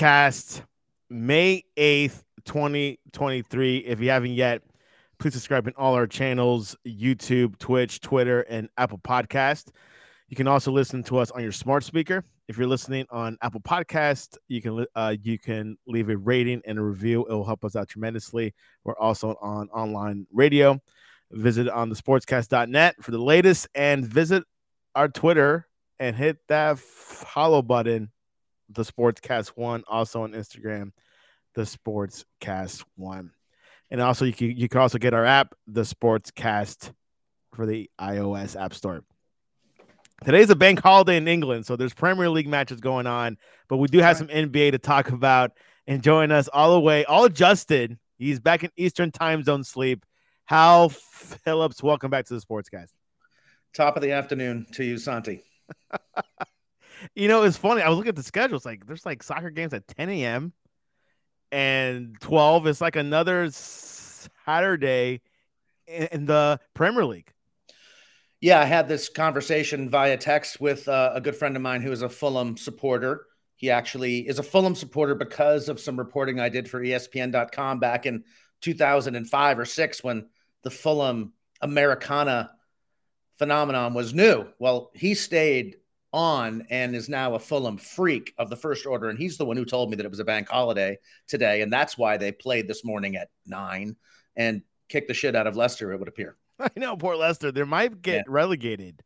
Cast, May 8th, 2023. If you haven't yet, please subscribe in all our channels YouTube, Twitch, Twitter, and Apple Podcast. You can also listen to us on your smart speaker. If you're listening on Apple Podcast, you can uh, you can leave a rating and a review. It will help us out tremendously. We're also on online radio. Visit on the sportscast.net for the latest and visit our Twitter and hit that follow button, the Sportscast One, also on Instagram, the Sportscast One. And also you can you can also get our app, the Sportscast, for the iOS App Store. Today's a bank holiday in England, so there's Premier League matches going on, but we do have some NBA to talk about. And join us all the way, all adjusted. He's back in Eastern time zone sleep. Hal Phillips, welcome back to the Sportscast. Top of the afternoon to you, Santi. you know, it's funny. I was looking at the schedule. It's like there's like soccer games at 10 a.m. and 12. It's like another Saturday in the Premier League. Yeah, I had this conversation via text with uh, a good friend of mine who is a Fulham supporter. He actually is a Fulham supporter because of some reporting I did for ESPN.com back in 2005 or six when the Fulham Americana phenomenon was new. Well, he stayed on and is now a Fulham freak of the first order. And he's the one who told me that it was a bank holiday today. And that's why they played this morning at nine and kicked the shit out of Leicester, it would appear. I know, poor Leicester. They might get yeah. relegated.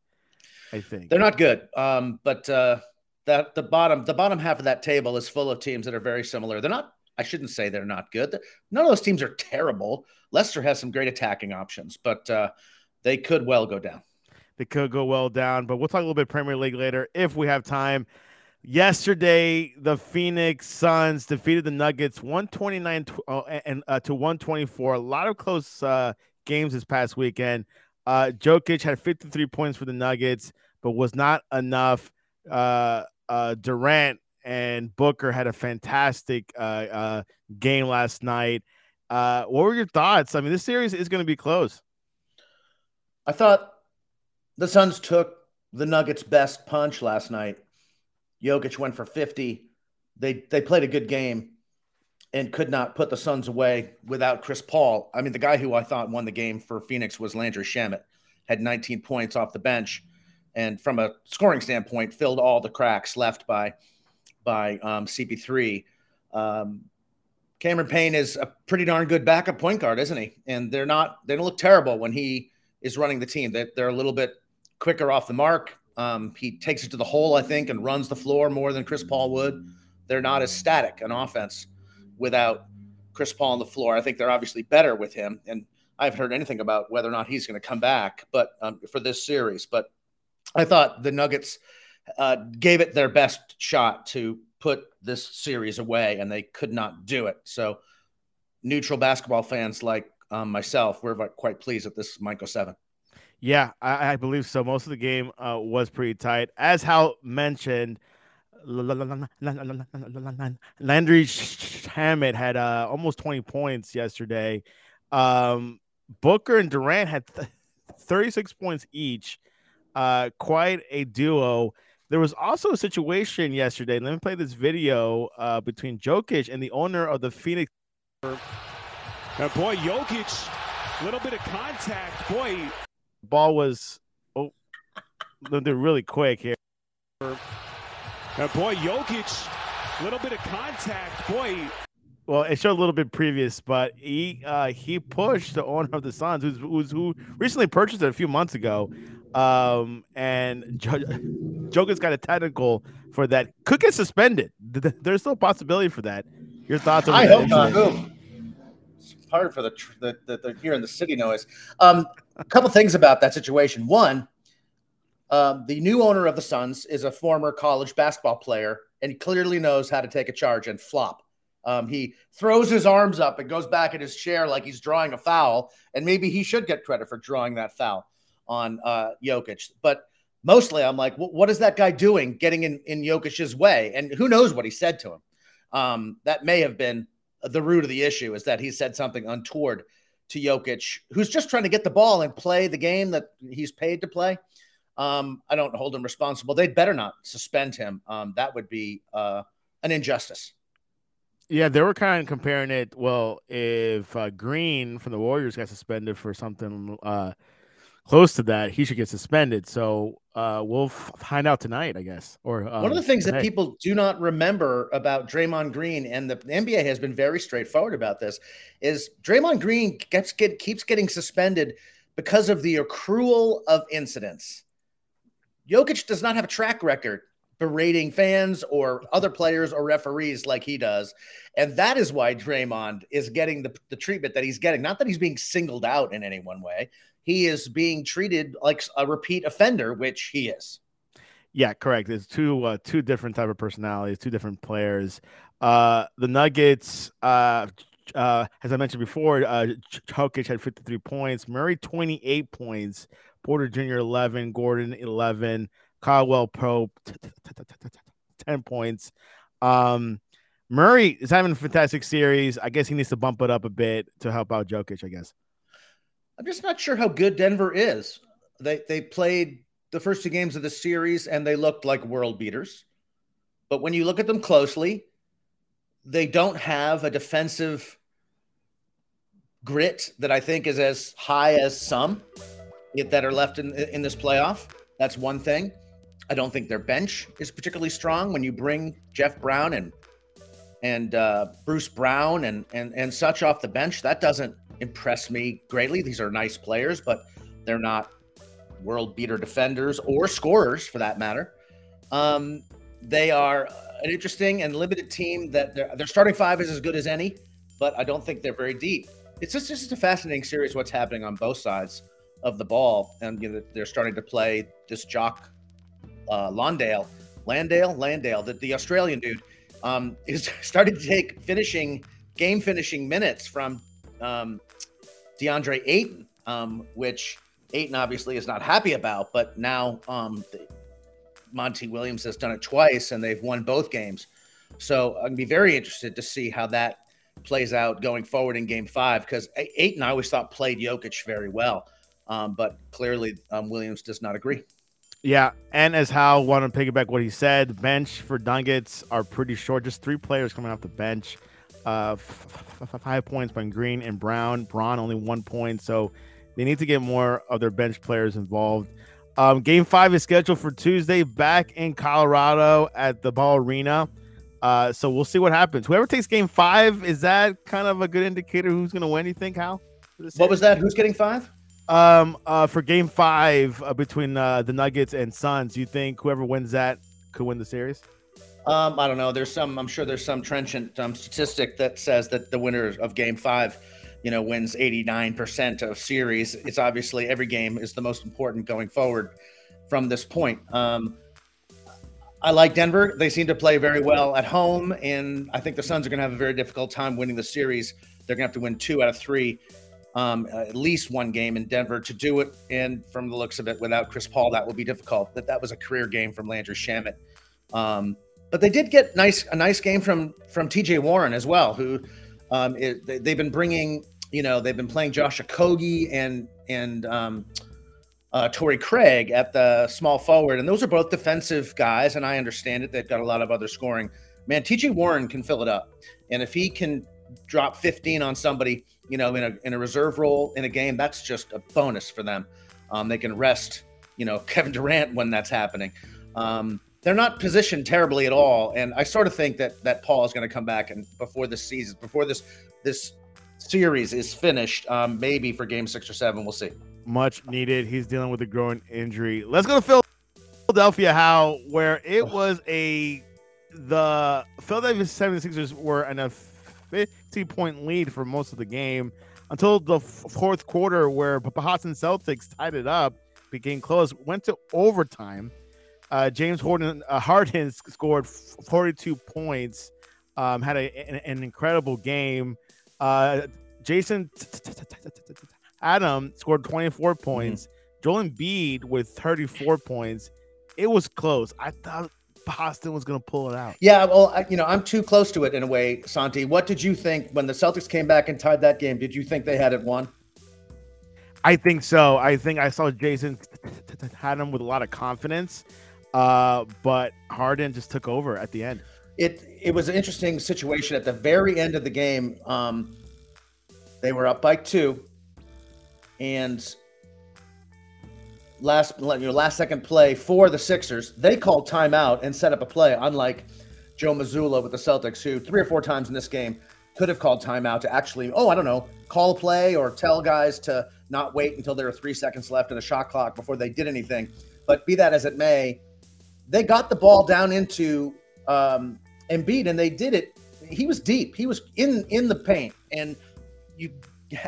I think they're not good. Um, but uh, that the bottom the bottom half of that table is full of teams that are very similar. They're not. I shouldn't say they're not good. None of those teams are terrible. Leicester has some great attacking options, but uh, they could well go down. They could go well down, but we'll talk a little bit Premier League later if we have time. Yesterday, the Phoenix Suns defeated the Nuggets 129 uh, and uh, to 124. A lot of close uh, games this past weekend. Uh, Jokic had 53 points for the Nuggets, but was not enough. Uh, uh, Durant and Booker had a fantastic uh, game last night. What were your thoughts? I mean, this series is going to be close. I thought the Suns took the Nuggets' best punch last night. Jokic went for 50. They they played a good game and could not put the Suns away without Chris Paul. I mean, the guy who I thought won the game for Phoenix was Landry Shamet, had 19 points off the bench, and from a scoring standpoint, filled all the cracks left by by um, CP3. Um, Cameron Payne is a pretty darn good backup point guard, isn't he? And they're not they don't look terrible when he is running the team. They, they're a little bit quicker off the mark. Um, he takes it to the hole, I think, and runs the floor more than Chris Paul would. They're not as static an offense without Chris Paul on the floor. I think they're obviously better with him, and I've heard anything about whether or not he's going to come back, but um, for this series. But I thought the Nuggets uh, gave it their best shot to put this series away, and they could not do it. So, neutral basketball fans like um, myself, we're quite pleased that this might go seven. Yeah, I, I believe so. Most of the game uh, was pretty tight, as Hal mentioned. Landry Shamet had uh, almost 20 points yesterday. Um, Booker and Durant had th- 36 points each. Uh, quite a duo. There was also a situation yesterday. Let me play this video uh, between Jokic and the owner of the Phoenix. And boy, Jokic, a little bit of contact. Boy, ball was oh, they're really quick here. And boy, Jokic, a little bit of contact. Boy. Well, it showed a little bit previous, but he uh, he pushed the owner of the Suns, who's, who's who recently purchased it a few months ago, um, and Jokic got a technical for that. Could get suspended. There's still a possibility for that. Your thoughts? I hope not. It's hard for the the, the, the here in the city noise. Um, a couple things about that situation. One, um, the new owner of the Suns is a former college basketball player, and clearly knows how to take a charge and flop. Um, he throws his arms up and goes back in his chair like he's drawing a foul, and maybe he should get credit for drawing that foul on uh, Jokic. But mostly, I'm like, what is that guy doing, getting in in Jokic's way? And who knows what he said to him? Um, that may have been the root of the issue is that he said something untoward to Jokic, who's just trying to get the ball and play the game that he's paid to play. Um, I don't hold him responsible. They'd better not suspend him. Um, that would be uh, an injustice. Yeah, they were kind of comparing it. Well, if uh, Green from the Warriors got suspended for something uh, close to that, he should get suspended. So uh, we'll find out tonight, I guess. Or um, one of the things that people do not remember about Draymond Green, and the NBA has been very straightforward about this, is Draymond Green gets get keeps getting suspended because of the accrual of incidents. Jokic does not have a track record berating fans or other players or referees like he does. And that is why Draymond is getting the, the treatment that he's getting. Not that he's being singled out in any one way, he is being treated like a repeat offender, which he is. Yeah, correct. It's two uh, two different type of personalities, two different players. Uh, the Nuggets, uh, uh, as I mentioned before, uh, Jokic had 53 points, Murray 28 points, Porter Jr. 11, Gordon 11, Caldwell Pope 10 points. Um, Murray is having a fantastic series. I guess he needs to bump it up a bit to help out Jokic, I guess. I'm just not sure how good Denver is. They they played the first two games of the series and they looked like world beaters. But when you look at them closely, they don't have a defensive grit that I think is as high as some that are left in in this playoff. That's one thing. I don't think their bench is particularly strong when you bring Jeff Brown and and uh, Bruce Brown and and and such off the bench. That doesn't impress me greatly. These are nice players, but they're not world beater defenders or scorers for that matter. Um, they are an interesting and limited team that their, starting five is as good as any, but I don't think they're very deep. It's just, just a fascinating series what's happening on both sides of the ball, and you know, they're starting to play this Jock uh, Landale, Landale, Landale, the, the Australian dude, um, is starting to take finishing game finishing minutes from um, DeAndre Ayton, um, which Ayton obviously is not happy about, but now um, Monty Williams has done it twice and they've won both games. So I'm be very interested to see how that plays out going forward in Game Five because Ayton I always thought played Jokic very well, um, but clearly um, Williams does not agree. Yeah, and as Hal wanted to piggyback what he said, bench for Nuggets are pretty short. Just three players coming off the bench. Uh, f- f- five points by Green and Brown. Braun only one point, so they need to get more of their bench players involved. Um, game five is scheduled for Tuesday back in Colorado at the Ball Arena. Uh, so we'll see what happens. Whoever takes game five, is that kind of a good indicator who's going to win? You think, Hal? What was that? Who's getting five? Um, uh, for game five uh, between uh, the Nuggets and Suns, you think whoever wins that could win the series? Um, I don't know. There's some. I'm sure there's some trenchant um, statistic that says that the winner of Game Five, you know, wins 89% of series. It's obviously every game is the most important going forward from this point. Um, I like Denver. They seem to play very well at home, and I think the Suns are going to have a very difficult time winning the series. They're going to have to win two out of three, um, at least one game in Denver to do it. And from the looks of it, without Chris Paul, that will be difficult. That that was a career game from Landry Shamet. Um, but they did get nice a nice game from from T.J. Warren as well, who um, it, they, have been bringing. You know, they've been playing Josh Okogie and and um, uh, Craig at the small forward, and those are both defensive guys. And I understand it; they've got a lot of other scoring. Man, T.J. Warren can fill it up, and if he can drop 15 on somebody, you know, in a in a reserve role in a game, that's just a bonus for them. Um, they can rest, you know, Kevin Durant when that's happening. Um, they're not positioned terribly at all. And I sort of think that that Paul is going to come back and before this season, before this this series is finished, um, maybe for game six or seven, we'll see. Much needed. He's dealing with a groin injury. Let's go to Philadelphia, Hal where it was a the Philadelphia 76ers were in a 50 point lead for most of the game until the fourth quarter where Boston Celtics tied it up, became close, went to overtime uh, James Harden, uh, Harden scored 42 points, um, had a, an, an, incredible game. Uh, Jayson Tatum scored 24 points. Joel Embiid with 34 points. It was close. I thought Boston was going to pull it out. Yeah, well, I, you know, I'm too close to it in a way, Santi. What did you think when the Celtics came back and tied that game? Did you think they had it won? I think so. I think I saw Jayson Tatum with a lot of confidence. Uh, but Harden just took over at the end. it it was an interesting situation at the very end of the game. Um, they were up by two, and last you know, last second play for the Sixers, they called timeout and set up a play. Unlike Joe Mazzulla with the Celtics, who three or four times in this game could have called timeout to actually, oh, I don't know, call a play or tell guys to not wait until there were three seconds left in the shot clock before they did anything. But be that as it may, they got the ball down into um, Embiid, and they did it. He was deep. He was in in the paint, and you.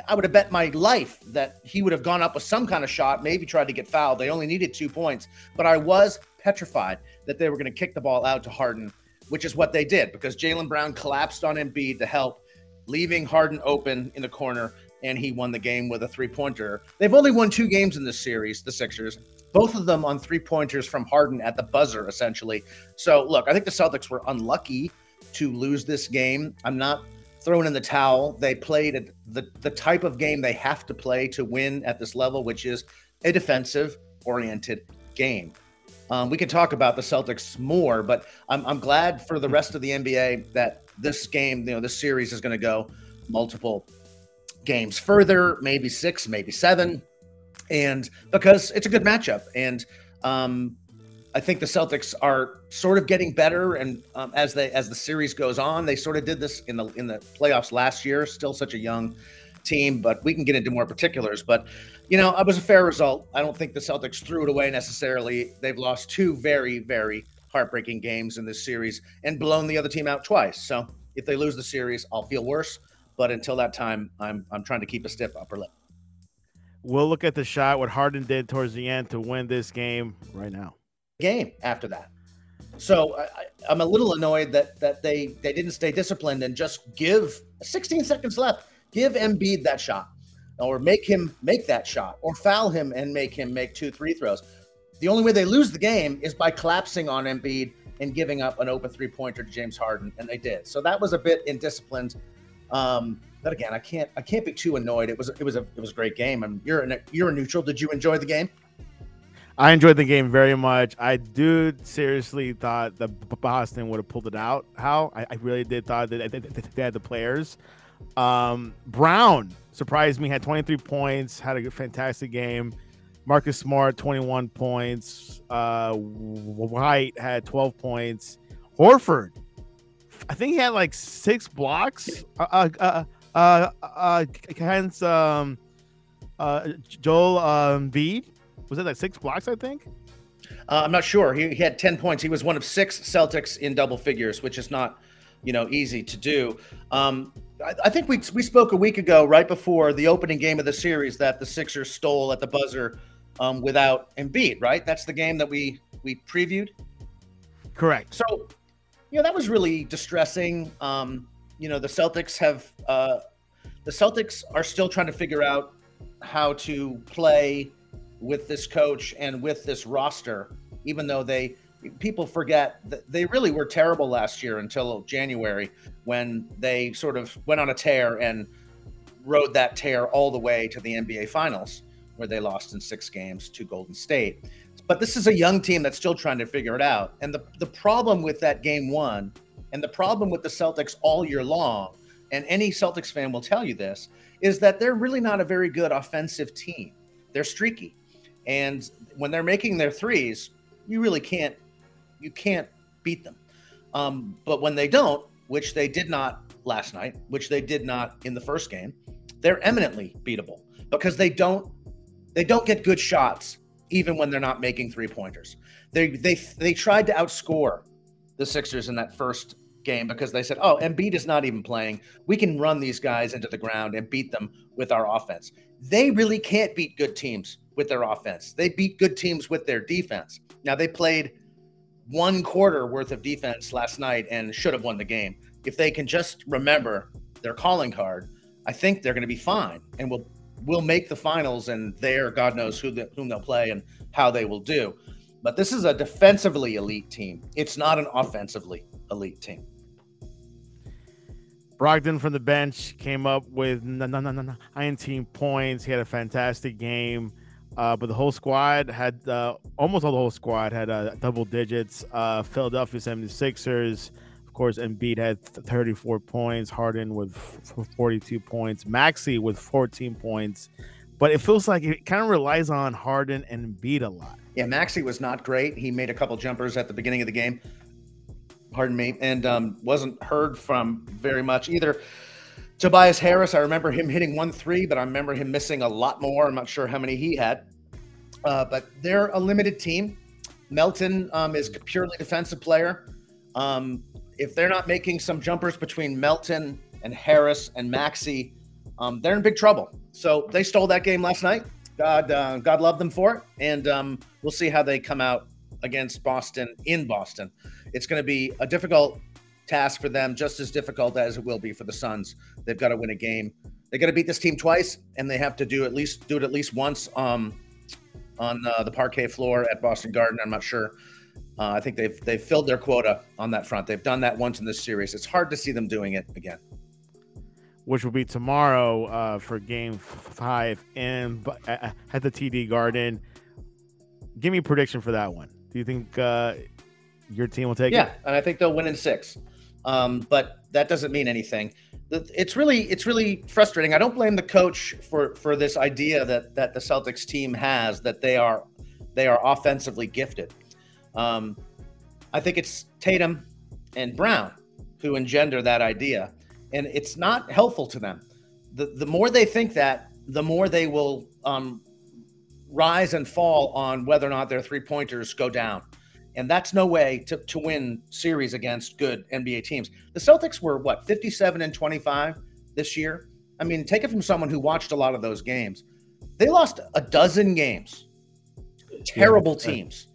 I would have bet my life that he would have gone up with some kind of shot, maybe tried to get fouled. They only needed two points, but I was petrified that they were going to kick the ball out to Harden, which is what they did because Jaylen Brown collapsed on Embiid to help, leaving Harden open in the corner, and he won the game with a three pointer. They've only won two games in this series, the Sixers, both of them on three pointers from Harden at the buzzer, essentially. So, look, I think the Celtics were unlucky to lose this game. I'm not throwing in the towel. They played the, the type of game they have to play to win at this level, which is a defensive oriented game. Um, we can talk about the Celtics more, but I'm, I'm glad for the rest of the NBA that this game, you know, this series is going to go multiple games further, maybe six, maybe seven and because it's a good matchup. And um, I think the Celtics are sort of getting better, and um, as they as the series goes on, they sort of did this in the in the playoffs last year. Still such a young team, but we can get into more particulars. But you know, it was a fair result. I don't think the Celtics threw it away necessarily. They've lost two very very heartbreaking games in this series and blown the other team out twice. So if they lose the series, I'll feel worse. But until that time, I'm I'm trying to keep a stiff upper lip. We'll look at the shot what Harden did towards the end to win this game right now. Game after that. So I, am a little annoyed that that they they didn't stay disciplined and just give 16 seconds left. Give Embiid that shot, or make him make that shot, or foul him and make him make two three throws. The only way they lose the game is by collapsing on Embiid and giving up an open three pointer to James Harden, and they did. So that was a bit indisciplined. Um, but again, I can't I can't be too annoyed. It was it was a it was a great game. And you're a, you're a neutral. Did you enjoy the game? I enjoyed the game very much. I do seriously thought that Boston would have pulled it out. Hal I, I really did thought that they had the players. Um, Brown surprised me. Had 23 points. Had a fantastic game. Marcus Smart 21 points. Uh, White had 12 points. Horford, I think he had like six blocks. Uh, uh, uh uh, against um, uh, Joel um, Embiid. Was it like six blocks? I think. Uh, I'm not sure. He, he, had 10 points. He was one of six Celtics in double figures, which is not, you know, easy to do. Um, I, I, think we, we spoke a week ago, right before the opening game of the series, that the Sixers stole at the buzzer um, without Embiid, right? That's the game that we we previewed. Correct. So, you know, that was really distressing. Um, you know the Celtics have uh, the Celtics are still trying to figure out how to play with this coach and with this roster, even though they people forget that they really were terrible last year until January when they sort of went on a tear and rode that tear all the way to the NBA Finals, where they lost in six games to Golden State. But this is a young team that's still trying to figure it out. And the, the problem with that game one and the problem with the Celtics all year long, and any Celtics fan will tell you this, is that they're really not a very good offensive team. They're streaky. And when they're making their threes, you really can't you can't beat them. Um, but when they don't, which they did not last night, which they did not in the first game, they're eminently beatable because they don't they don't get good shots even when they're not making three pointers. They they they tried to outscore the Sixers in that first game because they said, "Oh, Embiid is not even playing. We can run these guys into the ground and beat them with our offense." They really can't beat good teams with their offense. They beat good teams with their defense. Now they played one quarter worth of defense last night and should have won the game. If they can just remember their calling card, I think they're going to be fine and will will make the finals and there God knows who the, whom they'll play and how they will do. But this is a defensively elite team. It's not an offensively elite team. Brogdon from the bench came up with 19 points. He had a fantastic game. Uh, but the whole squad had uh, almost all the whole squad had uh, double digits. Uh, Philadelphia 76ers, of course, Embiid had 34 points, Harden with 42 points, Maxey with 14 points. But it feels like it kind of relies on Harden and Embiid a lot. Yeah, Maxey was not great. He made a couple jumpers at the beginning of the game. Pardon me, and um, wasn't heard from very much either. Tobias Harris, I remember him hitting one three, but I remember him missing a lot more. I'm not sure how many he had. Uh, but they're a limited team. Melton um, is a purely defensive player. Um, if they're not making some jumpers between Melton and Harris and Maxey, um, they're in big trouble. So they stole that game last night. God, uh, God love them for it, and um, we'll see how they come out against Boston in Boston. It's going to be a difficult task for them, just as difficult as it will be for the Suns. They've got to win a game. They got to beat this team twice, and they have to do at least do it at least once um, on uh, the parquet floor at Boston Garden. I'm not sure. Uh, I think they've they've filled their quota on that front. They've done that once in this series. It's hard to see them doing it again. Which will be tomorrow uh, for Game Five and at the TD Garden. Give me a prediction for that one. Do you think uh, your team will take yeah, it? Yeah, and I think they'll win in six. Um, but that doesn't mean anything. It's really it's really frustrating. I don't blame the coach for for this idea that that the Celtics team has that they are they are offensively gifted. Um, I think it's Tatum and Brown who engender that idea, and it's not helpful to them. The the more they think that, the more they will um, rise and fall on whether or not their three pointers go down. And that's no way to, to win series against good NBA teams. The Celtics were what, 57 and 25 this year? I mean, take it from someone who watched a lot of those games. They lost a dozen games. Terrible yeah, teams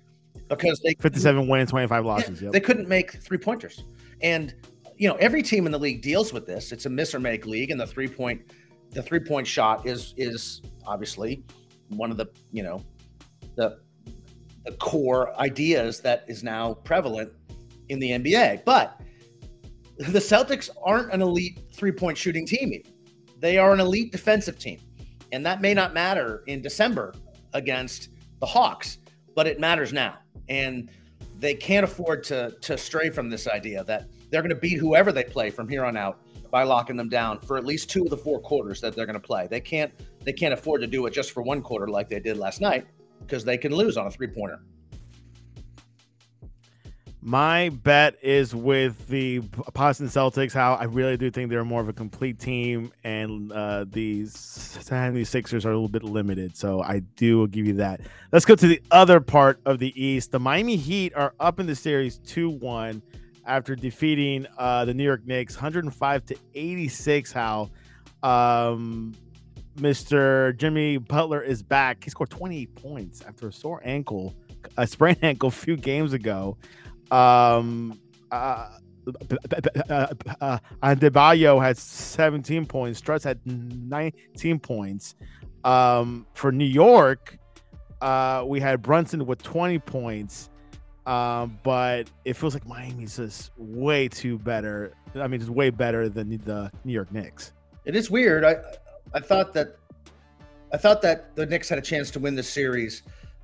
because they 57 win and 25 losses. Yep. They couldn't make three pointers. And you know, every team in the league deals with this. It's a miss or make league, and the three point the three point shot is is obviously one of the, you know, the the core ideas that is now prevalent in the NBA. But the Celtics aren't an elite three point shooting team. Even. They are an elite defensive team. And that may not matter in December against the Hawks, but it matters now. And they can't afford to, to stray from this idea that they're going to beat whoever they play from here on out by locking them down for at least two of the four quarters that they're going to play. They can't they can't afford to do it just for one quarter like they did last night because they can lose on a three pointer. My bet is with the Boston Celtics. Hal I really do think they're more of a complete team, and uh, the 76ers are a little bit limited. So I do give you that. Let's go to the other part of the East. The Miami Heat are up in the series 2 1 after defeating uh, the New York Knicks 105 to 86. Hal um, Mr. Jimmy Butler is back. He scored 28 points after a sore ankle, a sprained ankle a few games ago. Um, uh, uh, Adebayo had 17 points. Strus had 19 points. Um, for New York, uh, we had Brunson with 20 points. Um, but it feels like Miami's just way too better. I mean, it's way better than the New York Knicks. It is weird. I I thought that I thought that the Knicks had a chance to win the series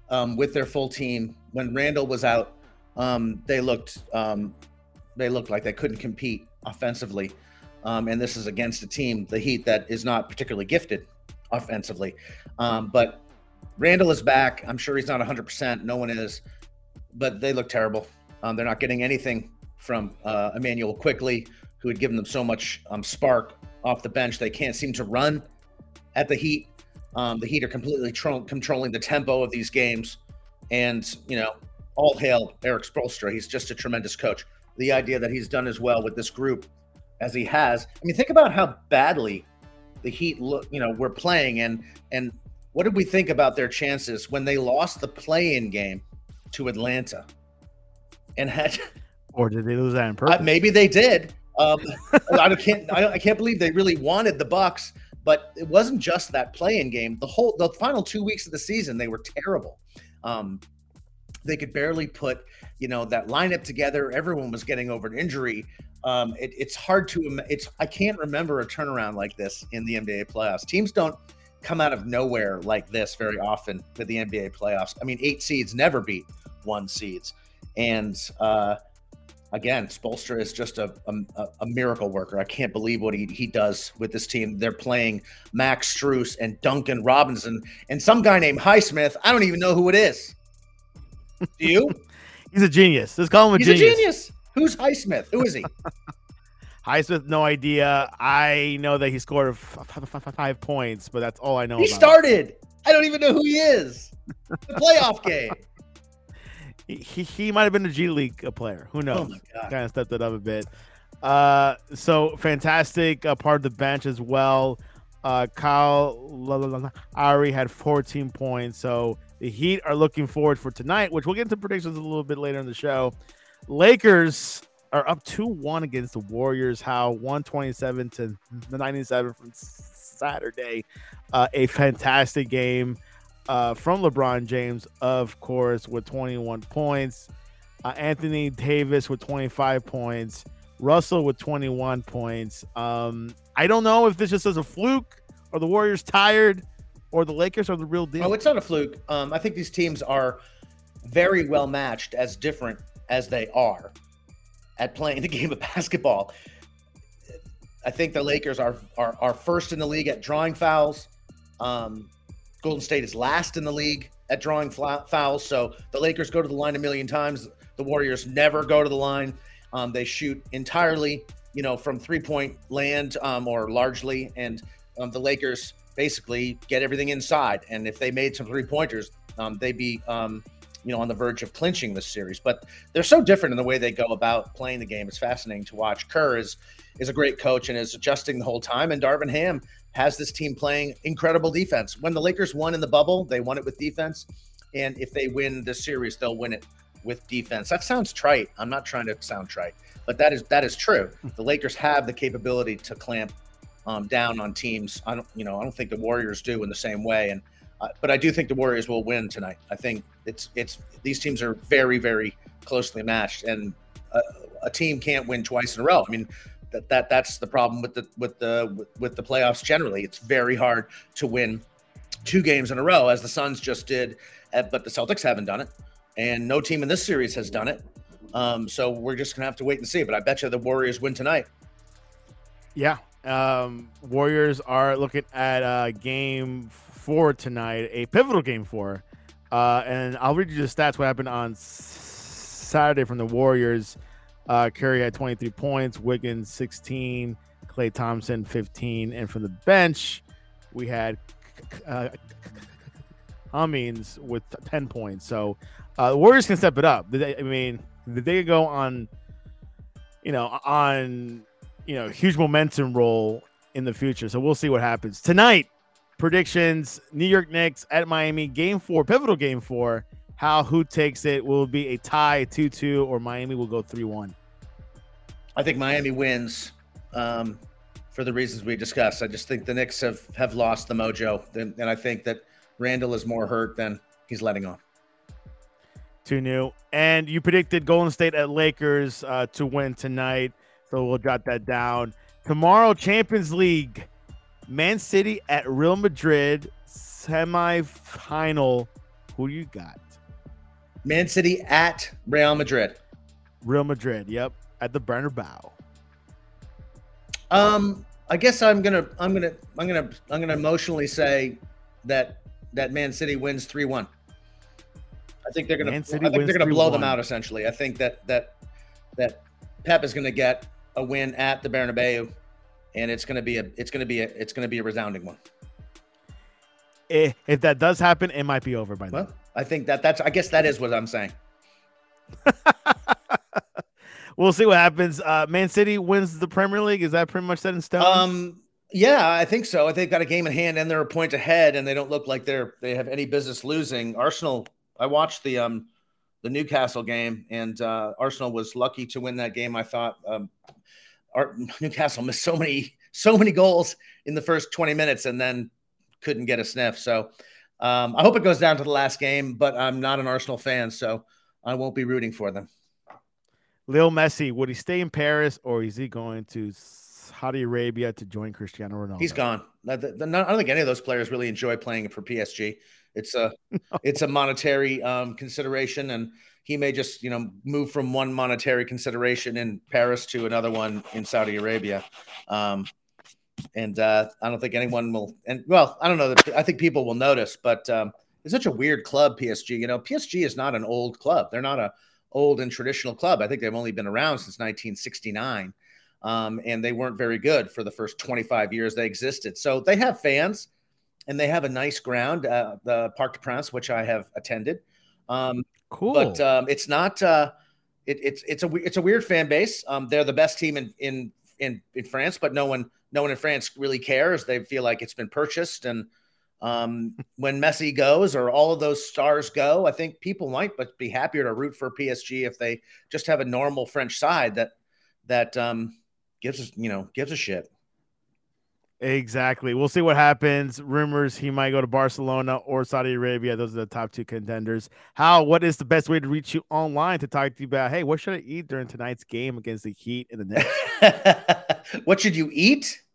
um, with their full team when Randle was out. Um, they looked um, they looked like they couldn't compete offensively, um, and this is against a team, the Heat, that is not particularly gifted offensively. Um, but Randle is back. I'm sure he's not 100. percent No one is but they look terrible. Um, they're not getting anything from uh, Immanuel Quickley, who had given them so much spark off the bench. They can't seem to run at the Heat. Um, the Heat are completely tro- controlling the tempo of these games. And, you know, all hail Erik Spoelstra. He's just a tremendous coach. The idea that he's done as well with this group as he has. I mean, think about how badly the Heat look, you know, we're playing and and what did we think about their chances when they lost the play-in game to Atlanta and had. Or did they lose that in purpose? Uh, maybe they did. Um, I can't. I, I, can't believe they really wanted the Bucks, but it wasn't just that playing game. The whole, the final two weeks of the season, they were terrible. Um, they could barely put, you know, that lineup together. Everyone was getting over an injury. Um, it, it's hard to. It's. I can't remember a turnaround like this in the NBA playoffs. Teams don't come out of nowhere like this very often to the NBA playoffs. I mean, eight seeds never beat one seeds, and uh, again, Spoelstra is just a, a, a, miracle worker. I can't believe what he, he does with this team. They're playing Max Strus and Duncan Robinson and some guy named Highsmith. I don't even know who it is. Do you? He's a genius. Let's call him a He's genius. a genius. Who's Highsmith? Who is he? Highsmith, no idea. I know that he scored five points, but that's all I know. He started. I don't even know who he is. The playoff game. He, he, might have been a G League player. Who knows? Oh kind of stepped it up a bit. Uh, so fantastic uh, part of the bench as well. Uh, Kyle Lowry had 14 points. So the Heat are looking forward for tonight, which we'll get into predictions a little bit later in the show. Lakers are up 2 1 against the Warriors. Hal 127 to 97 from Saturday. Uh, a fantastic game uh, from LeBron James, of course, with 21 points. Uh, Anthony Davis with 25 points. Russell with 21 points. Um, I don't know if this just is a fluke or the Warriors tired or the Lakers are the real deal. Oh, it's not a fluke. Um, I think these teams are very well matched, as different as they are at playing the game of basketball. I think the Lakers are are, are first in the league at drawing fouls. Um, Golden State is last in the league at drawing fouls. So the Lakers go to the line a million times. The Warriors never go to the line. Um, they shoot entirely, you know, from three point land um, or largely, and um, the Lakers basically get everything inside. And if they made some three pointers, um, they'd be, um, you know, on the verge of clinching this series. But they're so different in the way they go about playing the game. It's fascinating to watch. Kerr is is a great coach and is adjusting the whole time. And Darvin Ham has this team playing incredible defense. When the Lakers won in the bubble, they won it with defense. And if they win this series, they'll win it with defense. That sounds trite. I'm not trying to sound trite, but that is that is true. The Lakers have the capability to clamp um, down on teams. I don't, you know, I don't think the Warriors do in the same way. And uh, but I do think the Warriors will win tonight. I think it's it's these teams are very very closely matched, and a, a team can't win twice in a row. I mean, that, that that's the problem with the with the with the playoffs generally. It's very hard to win two games in a row, as the Suns just did, uh, but the Celtics haven't done it, and no team in this series has done it. Um, so we're just gonna have to wait and see. But I bet you the Warriors win tonight. Yeah, um, Warriors are looking at uh, game four tonight, a pivotal game four. Uh, and I'll read you the stats. What happened on Saturday from the Warriors? Uh, Curry had 23 points, Wiggins 16, Klay Thompson 15, and from the bench we had uh, with 10 points. So uh, the Warriors can step it up. I mean, they could go on, you know, on you know huge momentum roll in the future. So we'll see what happens tonight. Predictions: New York Knicks at Miami, Game Four, pivotal Game Four Hal who takes it will be a tie 2-2 or Miami will go 3-1. I think Miami wins um, for the reasons we discussed. I just think the Knicks have have lost the mojo and, and I think that Randle is more hurt than he's letting on. Too new. And you predicted Golden State at Lakers uh, to win tonight. So we'll jot that down. Tomorrow, Champions League, Man City at Real Madrid, semi-final. Who do you got? Man City at Real Madrid. Real Madrid, yep, at the Bernabeu. Um, I guess I'm gonna, I'm gonna, I'm gonna, I'm gonna emotionally say that that Man City wins three one. I think they're gonna, I think they're gonna blow them out. Essentially, I think that that that Pep is gonna get a win at the Bernabeu, and it's gonna be a, it's gonna be a, it's gonna be a resounding one. If if that does happen, it might be over by then. I think that that's I guess that is what I'm saying. we'll see what happens. Uh, Man City wins the Premier League. Is that pretty much set in stone? Um, yeah, I think so. I think they've got a game in hand and they're a point ahead, and they don't look like they're they have any business losing. Arsenal. I watched the um the Newcastle game, and uh, Arsenal was lucky to win that game. I thought um, our, Newcastle missed so many so many goals in the first 20 minutes, and then couldn't get a sniff. So um, I hope it goes down to the last game, but I'm not an Arsenal fan, so I won't be rooting for them. Lil Messi, would he stay in Paris or is he going to Saudi Arabia to join Cristiano Ronaldo. He's gone. I don't think any of those players really enjoy playing for PSG. It's a no. it's a monetary um, consideration, and he may just you know move from one monetary consideration in Paris to another one in Saudi Arabia. Um, and uh, I don't think anyone will. And well, I don't know. That, I think people will notice, but um, it's such a weird club, PSG. You know, PSG is not an old club. They're not a old and traditional club. I think they've only been around since 1969 um, and they weren't very good for the first 25 years they existed. So they have fans, and they have a nice ground, uh, the Parc des Princes, which I have attended. Um, cool, but um, it's not. Uh, it, it's it's a it's a weird fan base. Um, they're the best team in in in in France, but no one no one in France really cares. They feel like it's been purchased, and um, when Messi goes or all of those stars go, I think people might but be happier to root for PSG if they just have a normal French side that that um, gives us, you know, gives a shit. Exactly. We'll see what happens. Rumors he might go to Barcelona or Saudi Arabia. Those are the top two contenders. Hal? What is the best way to reach you online to talk to you about? Hey, what should I eat during tonight's game against the Heat in the Nets? what should you eat?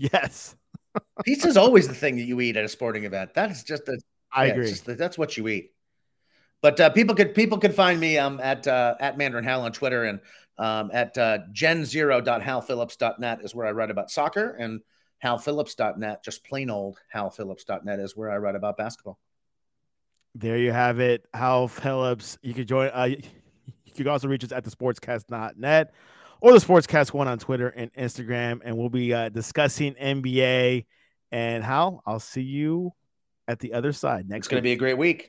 Yes. Pizza is always the thing that you eat at a sporting event. That's just a. I yeah, agree. The, that's what you eat. But uh, people could people could find me um, at uh, at Mandarin Hal on Twitter and um, at uh, gen0.halphillips.net is where I write about soccer, and halphillips.net, just plain old halphillips.net, is where I write about basketball. There you have it, Hal Phillips. You can join. Uh, you can also reach us at the sportscast.net or the sportscast one on Twitter and Instagram, and we'll be uh, discussing NBA. And Hal, I'll see you at the other side next. It's going to be a great week.